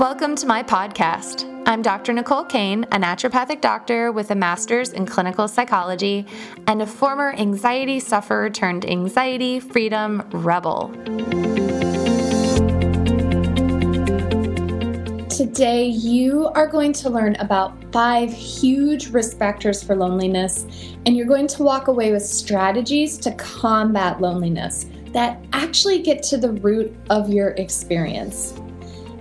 Welcome to my podcast. I'm Dr. Nicole Cain, a naturopathic doctor with a master's in clinical psychology and a former anxiety sufferer turned anxiety freedom rebel. Today, you are going to learn about five huge risk factors for loneliness, and you're going to walk away with strategies to combat loneliness that actually get to the root of your experience.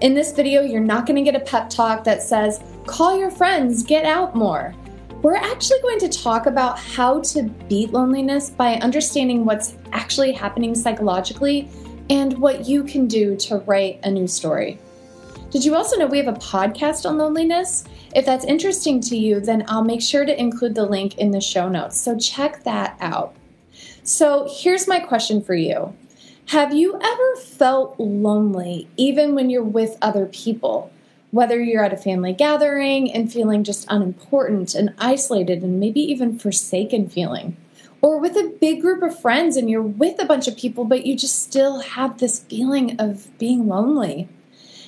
In this video, you're not going to get a pep talk that says, call your friends, get out more. We're actually going to talk about how to beat loneliness by understanding what's actually happening psychologically and what you can do to write a new story. Did you also know we have a podcast on loneliness? If that's interesting to you, then I'll make sure to include the link in the show notes. So check that out. So here's my question for you have you ever felt lonely even when you're with other people? Whether you're at a family gathering and feeling just unimportant and isolated and maybe even forsaken feeling, or with a big group of friends and you're with a bunch of people, but you just still have this feeling of being lonely.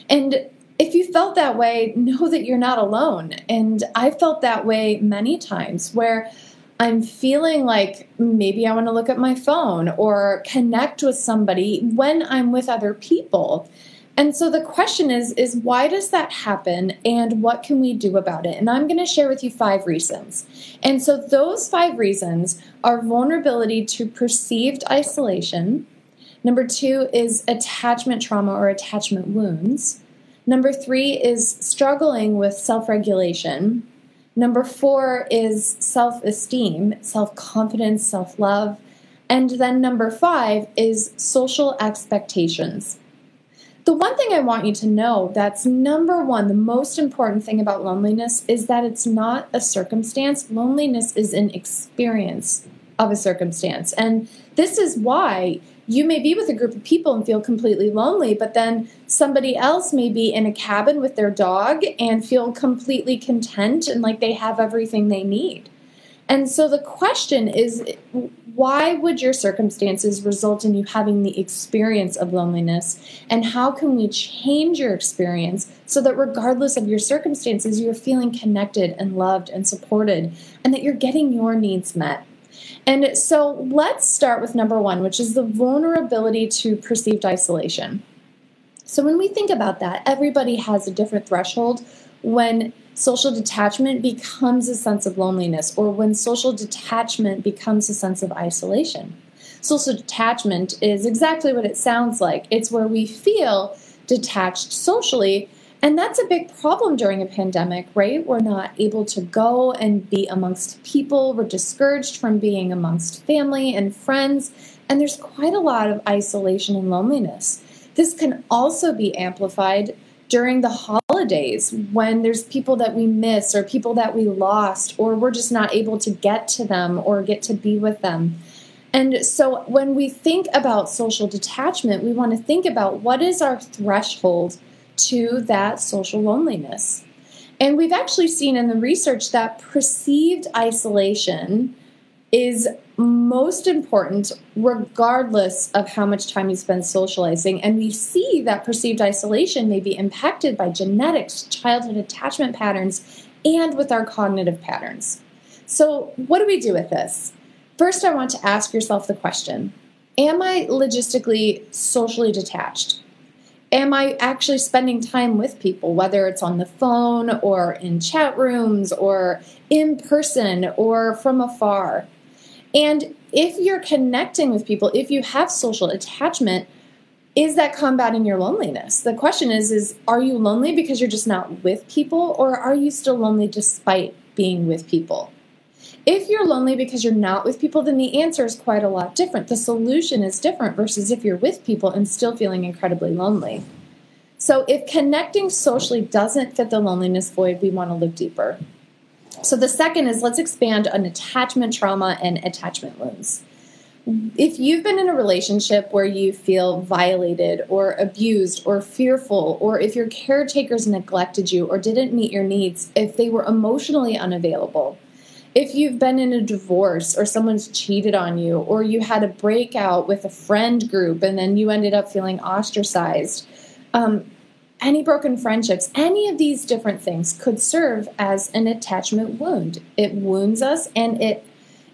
And if you felt that way, know that you're not alone. And I felt that way many times where I'm feeling like maybe I want to look at my phone or connect with somebody when I'm with other people. And so the question is is why does that happen and what can we do about it? And I'm going to share with you five reasons. And so those five reasons are vulnerability to perceived isolation. Number 2 is attachment trauma or attachment wounds. Number 3 is struggling with self-regulation. Number four is self esteem, self confidence, self love. And then number five is social expectations. The one thing I want you to know that's number one, the most important thing about loneliness is that it's not a circumstance. Loneliness is an experience of a circumstance. And this is why you may be with a group of people and feel completely lonely, but then somebody else may be in a cabin with their dog and feel completely content and like they have everything they need. And so the question is why would your circumstances result in you having the experience of loneliness? And how can we change your experience so that regardless of your circumstances, you're feeling connected and loved and supported and that you're getting your needs met? And so let's start with number one, which is the vulnerability to perceived isolation. So when we think about that, everybody has a different threshold when social detachment becomes a sense of loneliness or when social detachment becomes a sense of isolation. Social detachment is exactly what it sounds like. It's where we feel detached socially and that's a big problem during a pandemic, right? We're not able to go and be amongst people. We're discouraged from being amongst family and friends. And there's quite a lot of isolation and loneliness. This can also be amplified during the holidays when there's people that we miss or people that we lost, or we're just not able to get to them or get to be with them. And so when we think about social detachment, we want to think about what is our threshold to that social loneliness. And we've actually seen in the research that perceived isolation is most important regardless of how much time you spend socializing. And we see that perceived isolation may be impacted by genetics, childhood attachment patterns, and with our cognitive patterns. So, what do we do with this? First, I want to ask yourself the question Am I logistically socially detached? Am I actually spending time with people, whether it's on the phone or in chat rooms or in person or from afar? And if you're connecting with people, if you have social attachment, is that combating your loneliness? The question is is are you lonely because you're just not with people or are you still lonely despite being with people? If you're lonely because you're not with people, then the answer is quite a lot different. The solution is different versus if you're with people and still feeling incredibly lonely. So, if connecting socially doesn't fit the loneliness void, we want to look deeper. So, the second is let's expand on attachment trauma and attachment wounds. If you've been in a relationship where you feel violated or abused or fearful, or if your caretakers neglected you or didn't meet your needs, if they were emotionally unavailable, if you've been in a divorce or someone's cheated on you, or you had a breakout with a friend group and then you ended up feeling ostracized, um, any broken friendships, any of these different things could serve as an attachment wound. It wounds us and it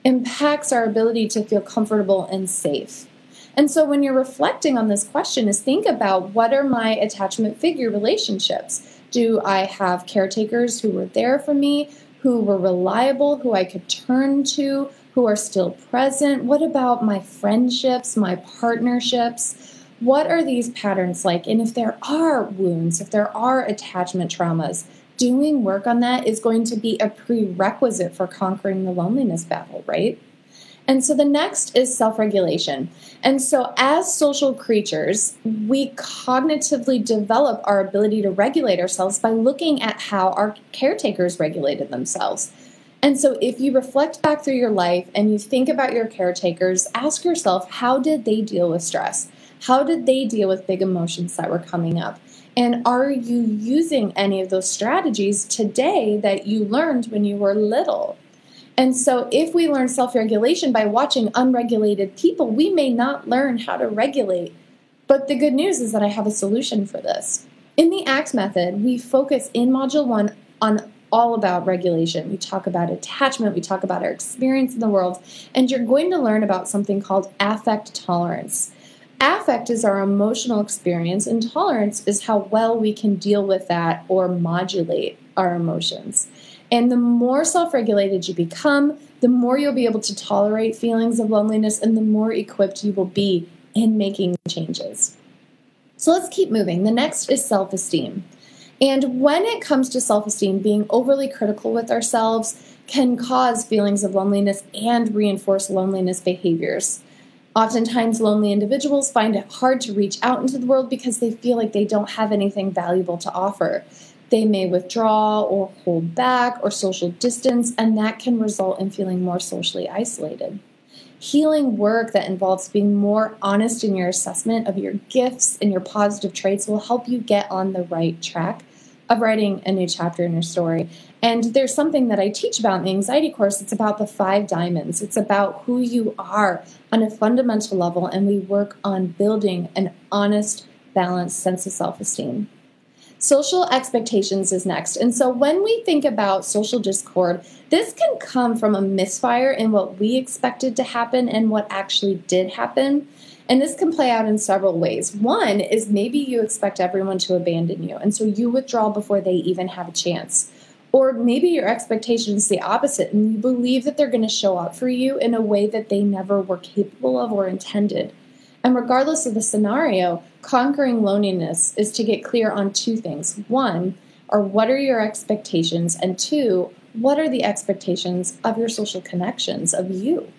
impacts our ability to feel comfortable and safe. And so when you're reflecting on this question is think about what are my attachment figure relationships? Do I have caretakers who were there for me, who were reliable, who I could turn to, who are still present? What about my friendships, my partnerships? What are these patterns like? And if there are wounds, if there are attachment traumas, doing work on that is going to be a prerequisite for conquering the loneliness battle, right? And so the next is self regulation. And so, as social creatures, we cognitively develop our ability to regulate ourselves by looking at how our caretakers regulated themselves. And so, if you reflect back through your life and you think about your caretakers, ask yourself how did they deal with stress? How did they deal with big emotions that were coming up? And are you using any of those strategies today that you learned when you were little? And so, if we learn self regulation by watching unregulated people, we may not learn how to regulate. But the good news is that I have a solution for this. In the ACT method, we focus in Module 1 on all about regulation. We talk about attachment, we talk about our experience in the world, and you're going to learn about something called affect tolerance. Affect is our emotional experience, and tolerance is how well we can deal with that or modulate our emotions. And the more self regulated you become, the more you'll be able to tolerate feelings of loneliness and the more equipped you will be in making changes. So let's keep moving. The next is self esteem. And when it comes to self esteem, being overly critical with ourselves can cause feelings of loneliness and reinforce loneliness behaviors. Oftentimes, lonely individuals find it hard to reach out into the world because they feel like they don't have anything valuable to offer. They may withdraw or hold back or social distance, and that can result in feeling more socially isolated. Healing work that involves being more honest in your assessment of your gifts and your positive traits will help you get on the right track of writing a new chapter in your story. And there's something that I teach about in the anxiety course. It's about the five diamonds. It's about who you are on a fundamental level, and we work on building an honest, balanced sense of self esteem. Social expectations is next. And so when we think about social discord, this can come from a misfire in what we expected to happen and what actually did happen. And this can play out in several ways. One is maybe you expect everyone to abandon you, and so you withdraw before they even have a chance. Or maybe your expectation is the opposite, and you believe that they're going to show up for you in a way that they never were capable of or intended. And regardless of the scenario, conquering loneliness is to get clear on two things. One, are what are your expectations? And two, what are the expectations of your social connections, of you?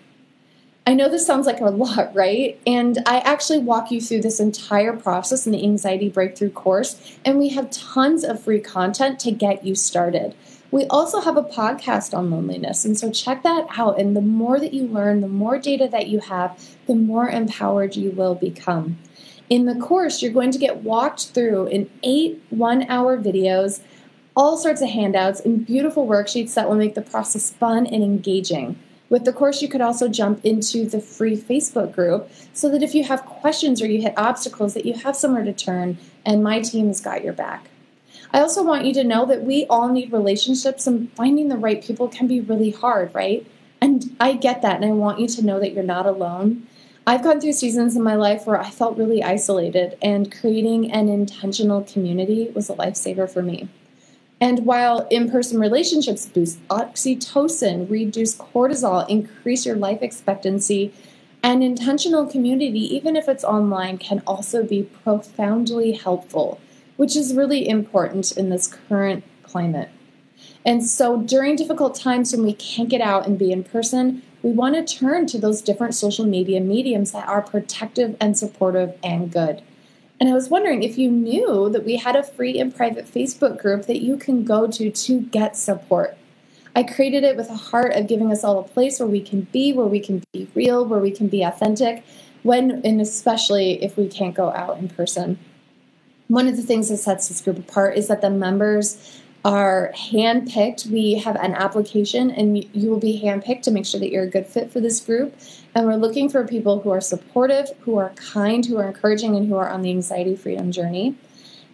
I know this sounds like a lot, right? And I actually walk you through this entire process in the Anxiety Breakthrough course, and we have tons of free content to get you started. We also have a podcast on loneliness, and so check that out. And the more that you learn, the more data that you have, the more empowered you will become. In the course, you're going to get walked through in eight one hour videos, all sorts of handouts, and beautiful worksheets that will make the process fun and engaging. With the course, you could also jump into the free Facebook group so that if you have questions or you hit obstacles, that you have somewhere to turn, and my team has got your back. I also want you to know that we all need relationships, and finding the right people can be really hard, right? And I get that, and I want you to know that you're not alone. I've gone through seasons in my life where I felt really isolated, and creating an intentional community was a lifesaver for me. And while in person relationships boost oxytocin, reduce cortisol, increase your life expectancy, an intentional community, even if it's online, can also be profoundly helpful which is really important in this current climate. And so during difficult times when we can't get out and be in person, we want to turn to those different social media mediums that are protective and supportive and good. And I was wondering if you knew that we had a free and private Facebook group that you can go to to get support. I created it with a heart of giving us all a place where we can be, where we can be real, where we can be authentic, when and especially if we can't go out in person. One of the things that sets this group apart is that the members are handpicked. We have an application, and you will be handpicked to make sure that you're a good fit for this group. And we're looking for people who are supportive, who are kind, who are encouraging, and who are on the anxiety freedom journey.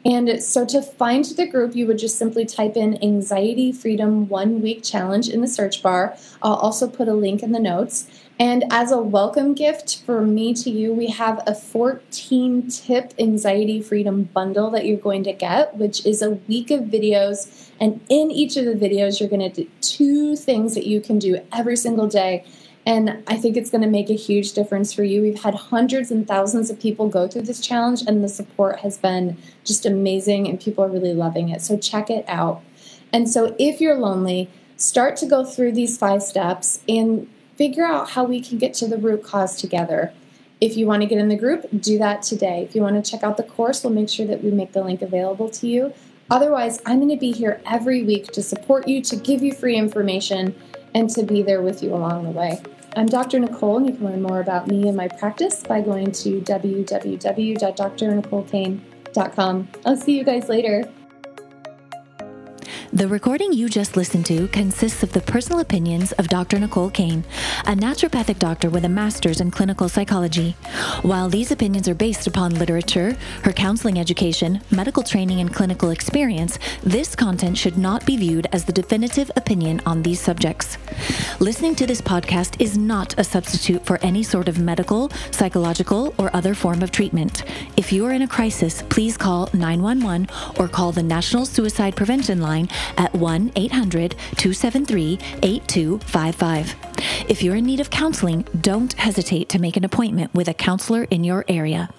And so to find the group, you would just simply type in Anxiety Freedom One Week Challenge in the search bar. I'll also put a link in the notes. And as a welcome gift for me to you, we have a 14 tip anxiety freedom bundle that you're going to get, which is a week of videos. And in each of the videos, you're going to do two things that you can do every single day. And I think it's going to make a huge difference for you. We've had hundreds and thousands of people go through this challenge, and the support has been just amazing, and people are really loving it. So check it out. And so if you're lonely, start to go through these five steps and figure out how we can get to the root cause together. If you want to get in the group, do that today. If you want to check out the course, we'll make sure that we make the link available to you. Otherwise, I'm going to be here every week to support you, to give you free information, and to be there with you along the way. I'm Dr. Nicole, and you can learn more about me and my practice by going to www.drnicolecain.com. I'll see you guys later. The recording you just listened to consists of the personal opinions of Dr. Nicole Cain, a naturopathic doctor with a master's in clinical psychology. While these opinions are based upon literature, her counseling education, medical training, and clinical experience, this content should not be viewed as the definitive opinion on these subjects. Listening to this podcast is not a substitute for any sort of medical, psychological, or other form of treatment. If you are in a crisis, please call 911 or call the National Suicide Prevention Line at 1 800 273 8255. If you're in need of counseling, don't hesitate to make an appointment with a counselor in your area.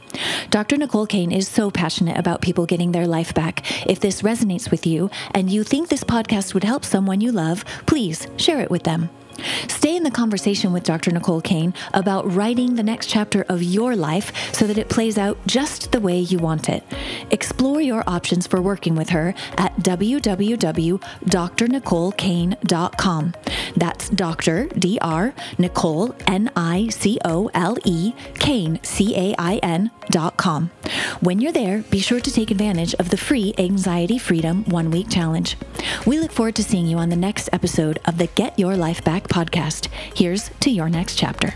Dr. Nicole Cain is so passionate about people getting their life back. If this resonates with you and you think this podcast would help someone you love, please share it with them. Stay in the conversation with Dr. Nicole Cain about writing the next chapter of your life so that it plays out just the way you want it. Explore your options for working with her at www.drnicolecain.com. That's Dr. D.R. Nicole, N I C O L E, Cain, C A I N.com. When you're there, be sure to take advantage of the free Anxiety Freedom One Week Challenge. We look forward to seeing you on the next episode of the Get Your Life Back podcast. Here's to your next chapter.